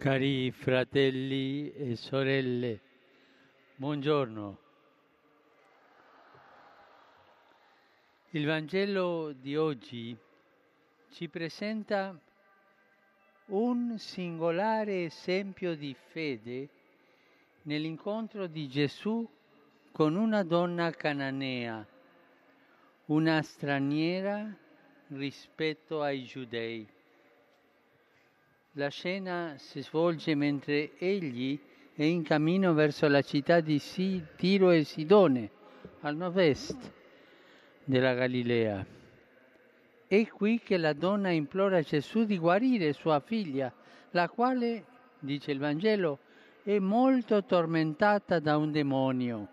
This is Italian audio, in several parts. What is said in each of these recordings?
Cari fratelli e sorelle, buongiorno. Il Vangelo di oggi ci presenta un singolare esempio di fede nell'incontro di Gesù con una donna cananea, una straniera rispetto ai giudei. La scena si svolge mentre egli è in cammino verso la città di Tiro e Sidone, al nord-est della Galilea. È qui che la donna implora Gesù di guarire sua figlia, la quale, dice il Vangelo, è molto tormentata da un demonio.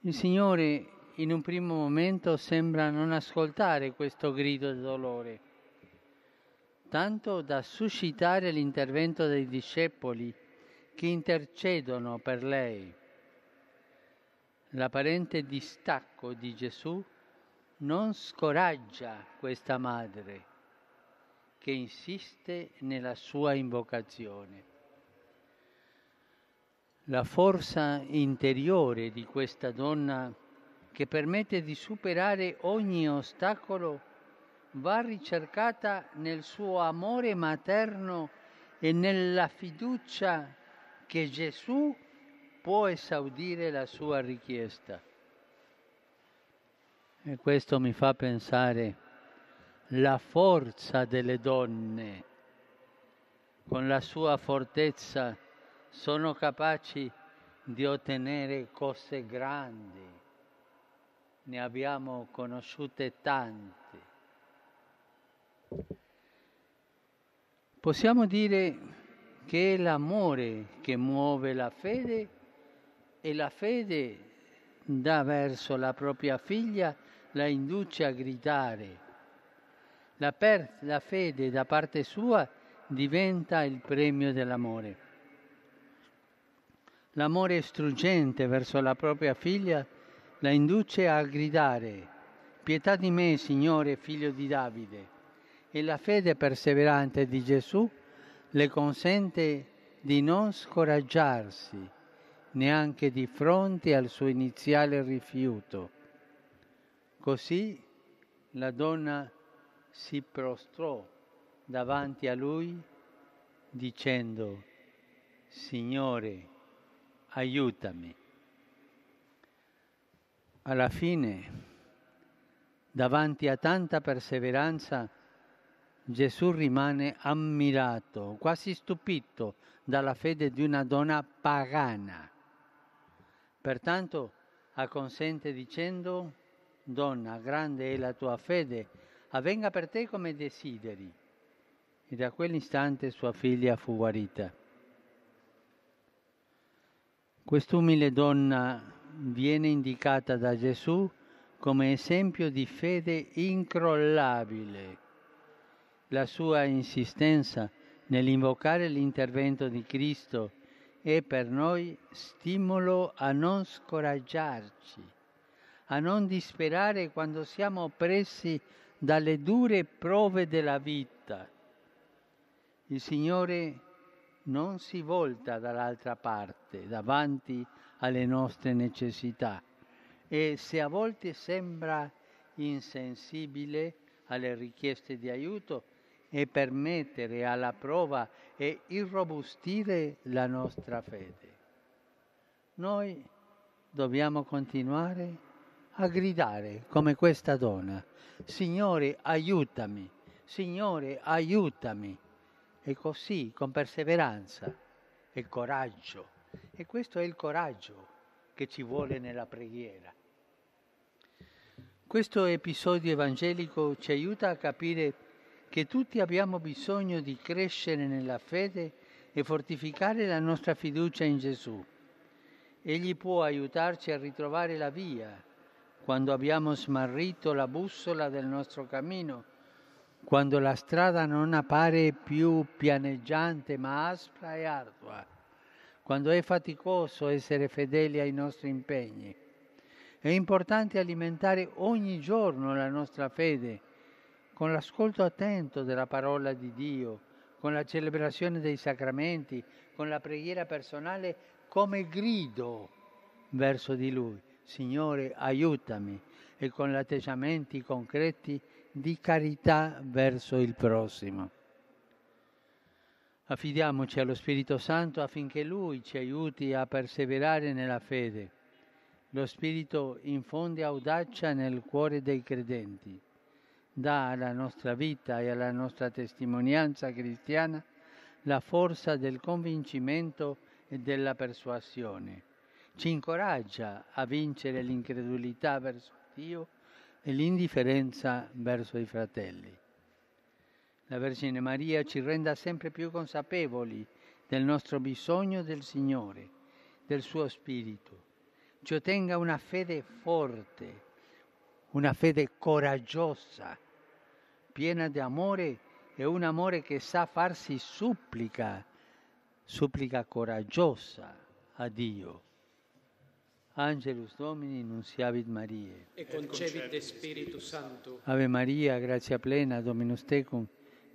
Il Signore in un primo momento sembra non ascoltare questo grido di dolore tanto da suscitare l'intervento dei discepoli che intercedono per lei. L'apparente distacco di Gesù non scoraggia questa madre che insiste nella sua invocazione. La forza interiore di questa donna che permette di superare ogni ostacolo va ricercata nel suo amore materno e nella fiducia che Gesù può esaudire la sua richiesta. E questo mi fa pensare la forza delle donne, con la sua fortezza sono capaci di ottenere cose grandi. Ne abbiamo conosciute tante. Possiamo dire che è l'amore che muove la fede e la fede dà verso la propria figlia la induce a gridare. La, per- la fede da parte sua diventa il premio dell'amore. L'amore struggente verso la propria figlia la induce a gridare, pietà di me, Signore, figlio di Davide e la fede perseverante di Gesù le consente di non scoraggiarsi neanche di fronte al suo iniziale rifiuto. Così la donna si prostrò davanti a lui dicendo, Signore, aiutami. Alla fine, davanti a tanta perseveranza, Gesù rimane ammirato, quasi stupito dalla fede di una donna pagana. Pertanto acconsente dicendo, Donna, grande è la tua fede, avvenga per te come desideri. E da quell'istante sua figlia fu guarita. Quest'umile donna viene indicata da Gesù come esempio di fede incrollabile la sua insistenza nell'invocare l'intervento di Cristo è per noi stimolo a non scoraggiarci, a non disperare quando siamo oppressi dalle dure prove della vita. Il Signore non si volta dall'altra parte davanti alle nostre necessità e se a volte sembra insensibile alle richieste di aiuto, e permettere alla prova e irrobustire la nostra fede. Noi dobbiamo continuare a gridare come questa donna, Signore aiutami, Signore aiutami. E così, con perseveranza e coraggio. E questo è il coraggio che ci vuole nella preghiera. Questo episodio evangelico ci aiuta a capire che tutti abbiamo bisogno di crescere nella fede e fortificare la nostra fiducia in Gesù. Egli può aiutarci a ritrovare la via quando abbiamo smarrito la bussola del nostro cammino, quando la strada non appare più pianeggiante ma aspra e ardua, quando è faticoso essere fedeli ai nostri impegni. È importante alimentare ogni giorno la nostra fede con l'ascolto attento della parola di Dio, con la celebrazione dei sacramenti, con la preghiera personale, come grido verso di Lui. Signore, aiutami e con gli atteggiamenti concreti di carità verso il prossimo. Affidiamoci allo Spirito Santo affinché Lui ci aiuti a perseverare nella fede. Lo Spirito infonde audacia nel cuore dei credenti, dà alla nostra vita e alla nostra testimonianza cristiana la forza del convincimento e della persuasione. Ci incoraggia a vincere l'incredulità verso Dio e l'indifferenza verso i fratelli la Vergine Maria ci renda sempre più consapevoli del nostro bisogno del Signore, del suo Spirito. Ci ottenga una fede forte, una fede coraggiosa, piena di amore e un amore che sa farsi supplica, supplica coraggiosa a Dio. Angelus Domini, nunciavit Mariae. E concebit Spiritus Santo. Ave Maria, grazia plena, Dominus tecum,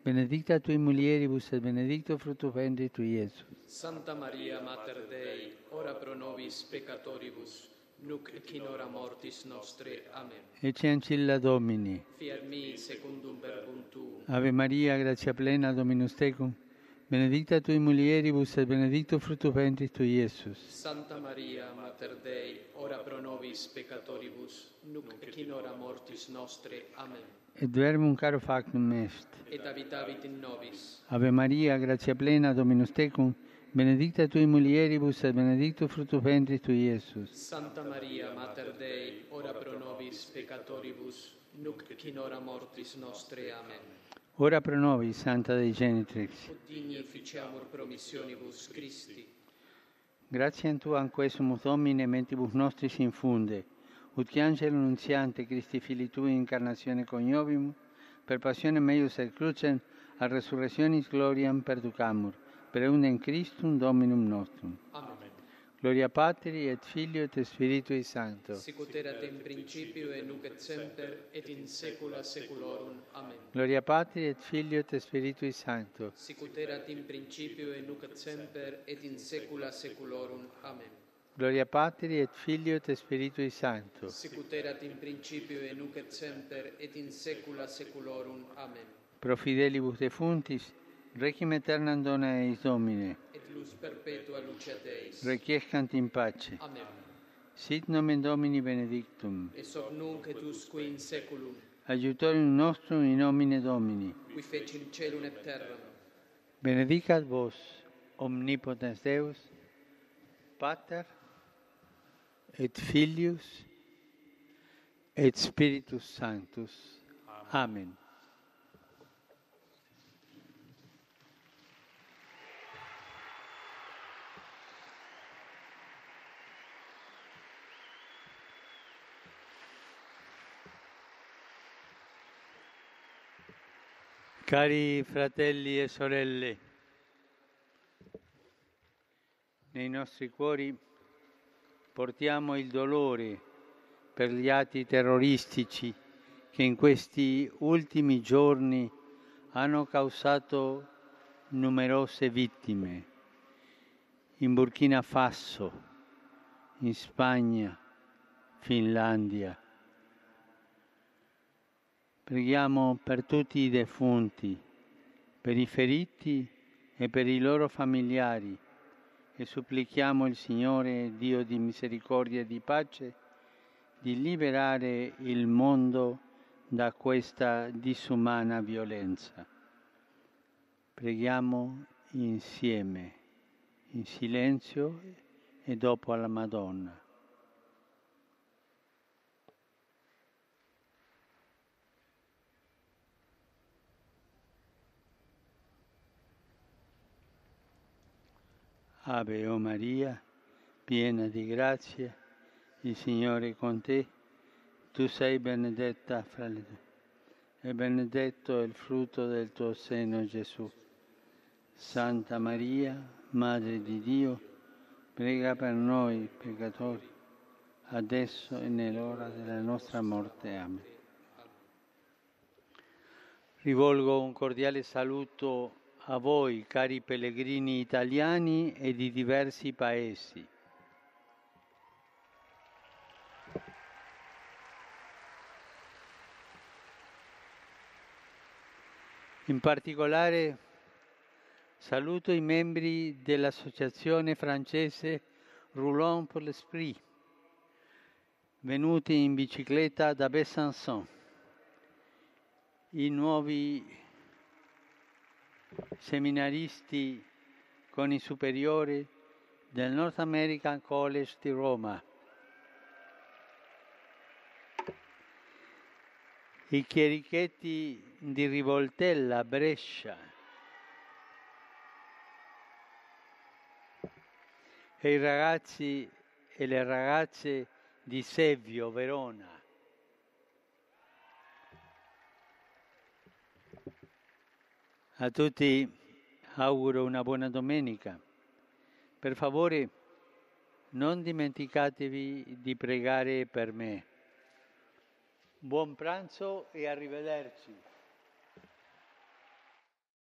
benedicta tui mulieribus et benedictus fructus ventris tui, Iesus. Santa Maria, Mater Dei, ora pro nobis peccatoribus, nunc et in hora mortis nostre. Amen. Ecce ancilla Domini. Fiat mi secundum verbum tuum. Ave Maria, grazia plena, Dominus tecum, benedicta tui mulieribus et benedictus fructus ventris tui, Iesus. Santa Maria, Mater Dei, ora pro nobis peccatoribus, nunc et in hora mortis nostre. Amen. Et verbum caro factum est. Et habitavit in nobis. Ave Maria, grazia plena, Dominus tecum, benedicta tui mulieribus et benedictus fructus ventris tui, Iesus. Santa Maria, Mater Dei, ora pro nobis peccatoribus, nunc et in hora mortis nostre. Amen. Ora pro nobis, Santa Dei Genitrix. Ut digni ficiamur promissionibus Christi. Gratiam Tuam quesumus Domine mentibus nostris infunde, ut che angelo nunziante Christi Fili Tui incarnazione coniovimus, per passione meius et crucem, a resurrectionis gloriam perducamur, per eundem Christum Dominum nostrum. Amen. Gloria Patri et Filio et Spiritui Sancto. Sicut erat in principio et nunc et semper et in saecula saeculorum. Amen. Gloria Patri et Filio et Spiritui Sancto. Sicut erat in principio et nunc et semper et in saecula saeculorum. Amen. Gloria Patri et Filio et Spiritui Sancto. Sicut erat in principio et nunc et semper et in saecula saeculorum. Amen. Pro fidelibus defuntis, Requiem aeternam dona eis Domine. Et lux perpetua lucet eis. Requiescant in pace. Amen. Sit nomen Domini benedictum. Et hoc nunc et usque in saeculum. Aiutorium nostrum in nomine Domini. Qui fecit caelum et terram. Benedicat vos omnipotens Deus, Pater et Filius et Spiritus Sanctus. Amen. Amen. Cari fratelli e sorelle, nei nostri cuori portiamo il dolore per gli atti terroristici che in questi ultimi giorni hanno causato numerose vittime in Burkina Faso, in Spagna, Finlandia. Preghiamo per tutti i defunti, per i feriti e per i loro familiari e supplichiamo il Signore, Dio di misericordia e di pace, di liberare il mondo da questa disumana violenza. Preghiamo insieme, in silenzio e dopo alla Madonna. Ave o Maria, piena di grazia, il Signore è con te, tu sei benedetta fra le donne e benedetto è il frutto del tuo seno Gesù. Santa Maria, Madre di Dio, prega per noi peccatori, adesso e nell'ora della nostra morte. Amen. Rivolgo un cordiale saluto a voi, cari pellegrini italiani e di diversi paesi. In particolare saluto i membri dell'associazione francese Roulon pour l'Esprit, venuti in bicicletta da Besançon, i nuovi seminaristi con i superiori del North American College di Roma, i chierichetti di Rivoltella, Brescia, e i ragazzi e le ragazze di Sevio, Verona. A tutti auguro una buona domenica. Per favore non dimenticatevi di pregare per me. Buon pranzo e arrivederci.